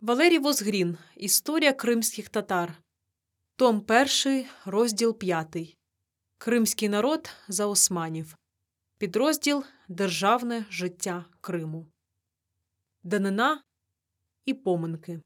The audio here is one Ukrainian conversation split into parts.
Валерій Возгрін. Історія кримських татар. Том 1, розділ 5. Кримський народ за османів. Підрозділ Державне життя Криму. Данина і поминки.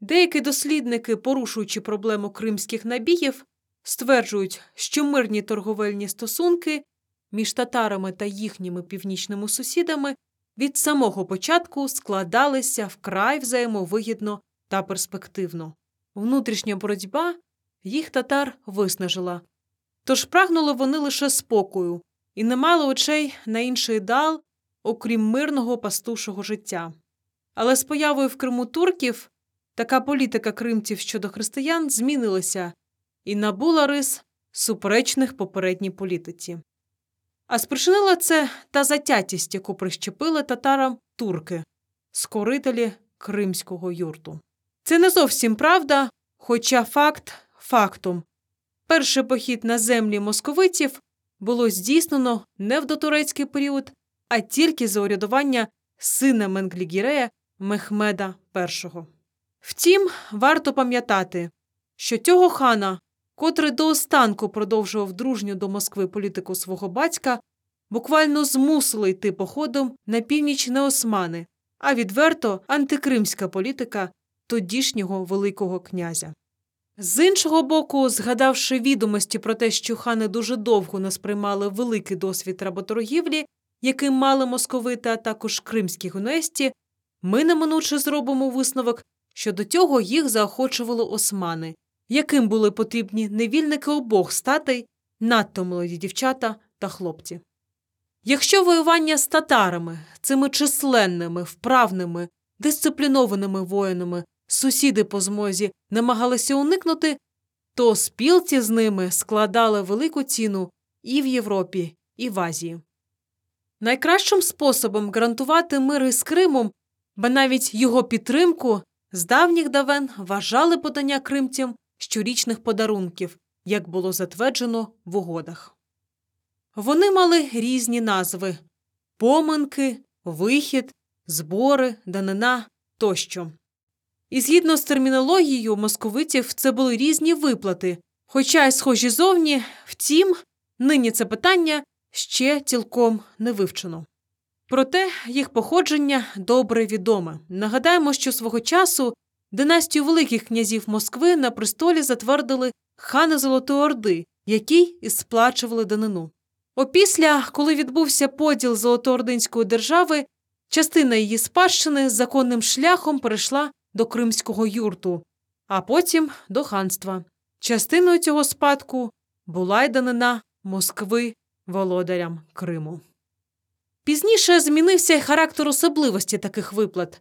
Деякі дослідники, порушуючи проблему кримських набігів, стверджують, що мирні торговельні стосунки між татарами та їхніми північними сусідами від самого початку складалися вкрай взаємовигідно та перспективно. Внутрішня боротьба їх татар виснажила. Тож прагнули вони лише спокою і не мали очей на інший ідеал, окрім мирного пастушого життя. Але з появою в Криму турків така політика кримців щодо християн змінилася і набула рис суперечних попередній політиці. А спричинила це та затятість, яку прищепили татарам турки, скорителі кримського юрту. Це не зовсім правда, хоча факт фактом. Перший похід на землі московитів було здійснено не в дотурецький період, а тільки за урядування сина Менглігірея Мехмеда І. Втім, варто пам'ятати, що цього хана котрий до останку продовжував дружню до Москви політику свого батька, буквально змусили йти походом на північ не османи, а відверто антикримська політика тодішнього Великого князя. З іншого боку, згадавши відомості про те, що хани дуже довго не сприймали великий досвід работоргівлі, яким мали московити, а також кримські гунесті, ми неминуче зробимо висновок, що до цього їх заохочували османи, яким були потрібні невільники обох статей, надто молоді дівчата та хлопці. Якщо воювання з татарами, цими численними, вправними, дисциплінованими воїнами сусіди по змозі намагалися уникнути, то спілці з ними складали велику ціну і в Європі, і в Азії. Найкращим способом гарантувати мир із Кримом, ба навіть його підтримку, з давніх давен вважали подання кримцям щорічних подарунків, як було затверджено в угодах. Вони мали різні назви поминки, вихід, збори, данина тощо. І згідно з термінологією московитів це були різні виплати, хоча й схожі зовні, втім, нині це питання ще цілком не вивчено. Проте їх походження добре відоме. Нагадаємо, що свого часу Династію великих князів Москви на престолі затвердили хани Золотої Орди, які і сплачували данину. Опісля, коли відбувся поділ Золотоординської держави, частина її спадщини законним шляхом перейшла до Кримського юрту, а потім до ханства. Частиною цього спадку була й данина Москви володарям Криму. Пізніше змінився й характер особливості таких виплат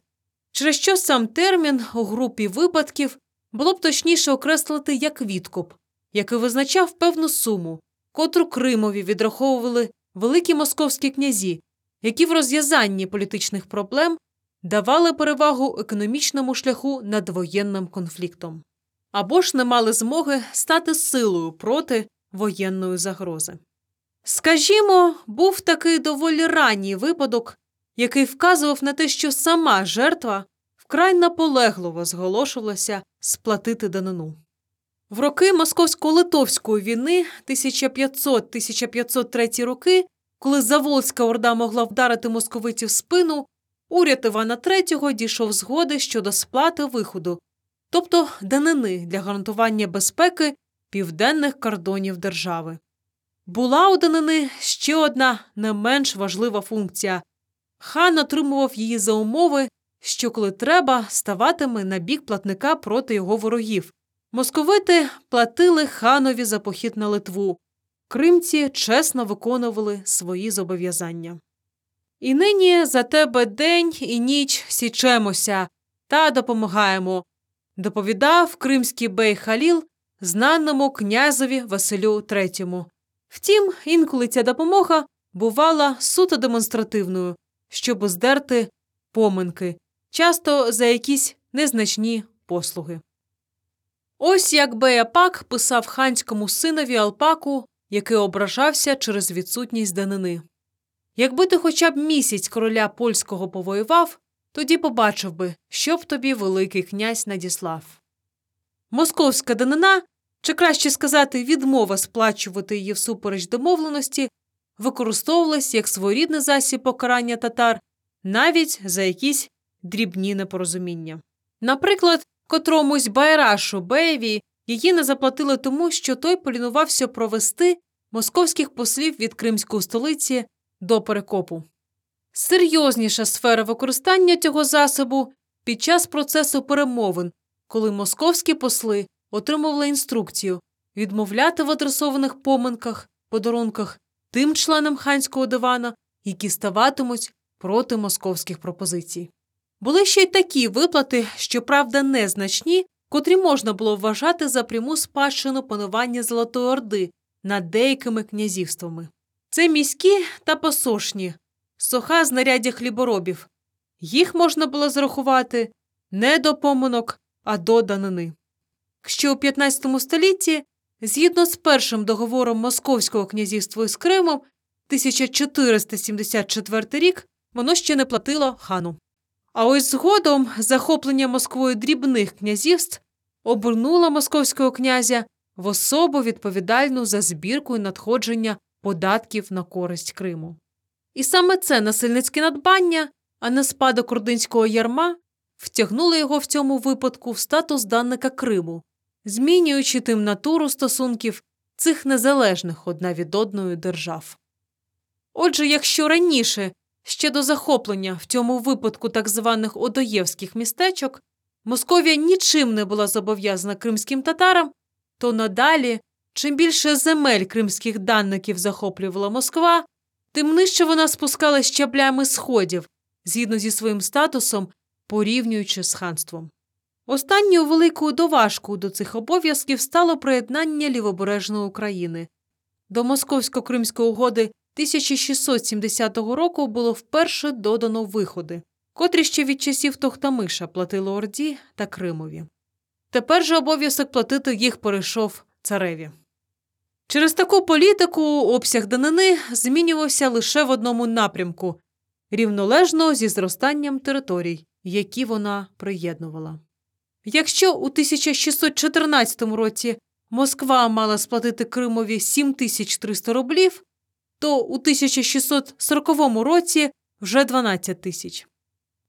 через що сам термін у групі випадків було б точніше окреслити як відкуп, який визначав певну суму, котру Кримові відраховували великі московські князі, які в розв'язанні політичних проблем давали перевагу економічному шляху над воєнним конфліктом, або ж не мали змоги стати силою проти воєнної загрози. Скажімо, був такий доволі ранній випадок, який вказував на те, що сама жертва вкрай наполегливо зголошувалася сплатити данину. В роки Московсько-Литовської війни 1500-1503 роки, коли Заволзька орда могла вдарити московитів спину, уряд Івана III дійшов згоди щодо сплати виходу, тобто данини для гарантування безпеки південних кордонів держави. Була у данини ще одна не менш важлива функція хан отримував її за умови, що, коли треба, ставатиме на бік платника проти його ворогів. Московити платили ханові за похід на Литву, кримці чесно виконували свої зобов'язання. І нині за тебе день і ніч січемося та допомагаємо, доповідав кримський бей Халіл знаному князеві Василю III. Втім, інколи ця допомога бувала суто демонстративною, щоб здерти поминки, часто за якісь незначні послуги. Ось як Беяпак писав ханському синові Алпаку, який ображався через відсутність данини. Якби ти хоча б місяць короля польського повоював, тоді побачив би, що б тобі Великий князь надіслав. Московська данина, чи краще сказати, відмова сплачувати її всупереч домовленості, використовувалась як своєрідний засіб покарання татар навіть за якісь дрібні непорозуміння. Наприклад, котромусь Байрашу Беєві її не заплатили тому, що той полінувався провести московських послів від кримської столиці до перекопу. Серйозніша сфера використання цього засобу під час процесу перемовин, коли московські посли отримували інструкцію відмовляти в адресованих поминках, подарунках тим членам ханського дивана, які ставатимуть проти московських пропозицій. Були ще й такі виплати, щоправда, незначні, котрі можна було вважати за пряму спадщину панування Золотої Орди над деякими князівствами. Це міські та посошні, соха знаряддя хліборобів. Їх можна було зрахувати не до поминок, а до данини. Що у 15 столітті, згідно з першим договором Московського князівства з Кримом, 1474 рік воно ще не платило хану. А ось згодом захоплення Москвою дрібних князівств обернуло московського князя в особу відповідальну за збірку і надходження податків на користь Криму. І саме це насильницьке надбання, а не спадок ординського ярма, втягнуло його в цьому випадку в статус данника Криму, змінюючи тим натуру стосунків цих незалежних одна від одної держав. Отже, якщо раніше, ще до захоплення в цьому випадку так званих Одоєвських містечок, Московія нічим не була зобов'язана кримським татарам, то надалі, чим більше земель кримських данників захоплювала Москва, тим нижче вона спускалась щаблями сходів, згідно зі своїм статусом, порівнюючи з ханством. Останньою великою доважкою до цих обов'язків стало приєднання лівобережної України. До Московсько-Кримської угоди 1670 року було вперше додано виходи, котрі ще від часів Тохтамиша платили Орді та Кримові. Тепер же обов'язок платити їх перейшов цареві. Через таку політику обсяг данини змінювався лише в одному напрямку рівнолежно зі зростанням територій, які вона приєднувала. Якщо у 1614 році Москва мала сплатити Кримові 7300 рублів, то у 1640 році вже 12 тисяч.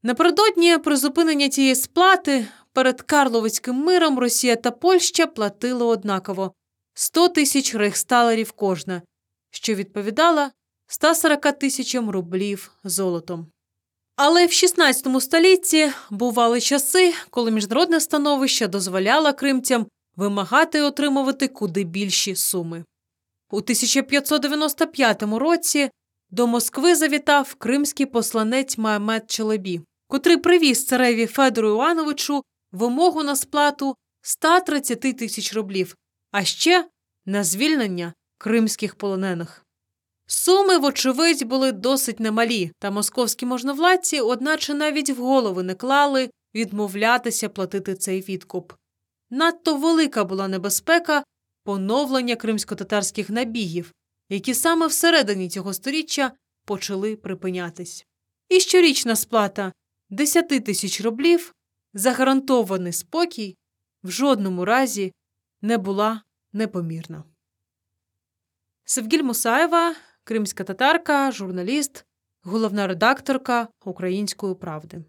Напередодні призупинення тієї сплати перед Карловицьким миром Росія та Польща платили однаково 100 тисяч рейхсталерів кожна, що відповідала 140 тисячам рублів золотом. Але в 16 столітті бували часи, коли міжнародне становище дозволяло кримцям вимагати і отримувати куди більші суми. У 1595 році до Москви завітав кримський посланець Маомед Челебі, котрий привіз цареві Федору Івановичу вимогу на сплату 130 тисяч рублів, а ще на звільнення кримських полонених. Суми, вочевидь, були досить немалі, та московські можновладці, одначе навіть в голови не клали відмовлятися платити цей відкуп. Надто велика була небезпека поновлення кримсько-татарських набігів, які саме всередині цього сторіччя почали припинятись. І щорічна сплата 10 тисяч рублів за гарантований спокій в жодному разі не була непомірна. Севгіль Мусаєва кримська татарка, журналіст, головна редакторка Української правди.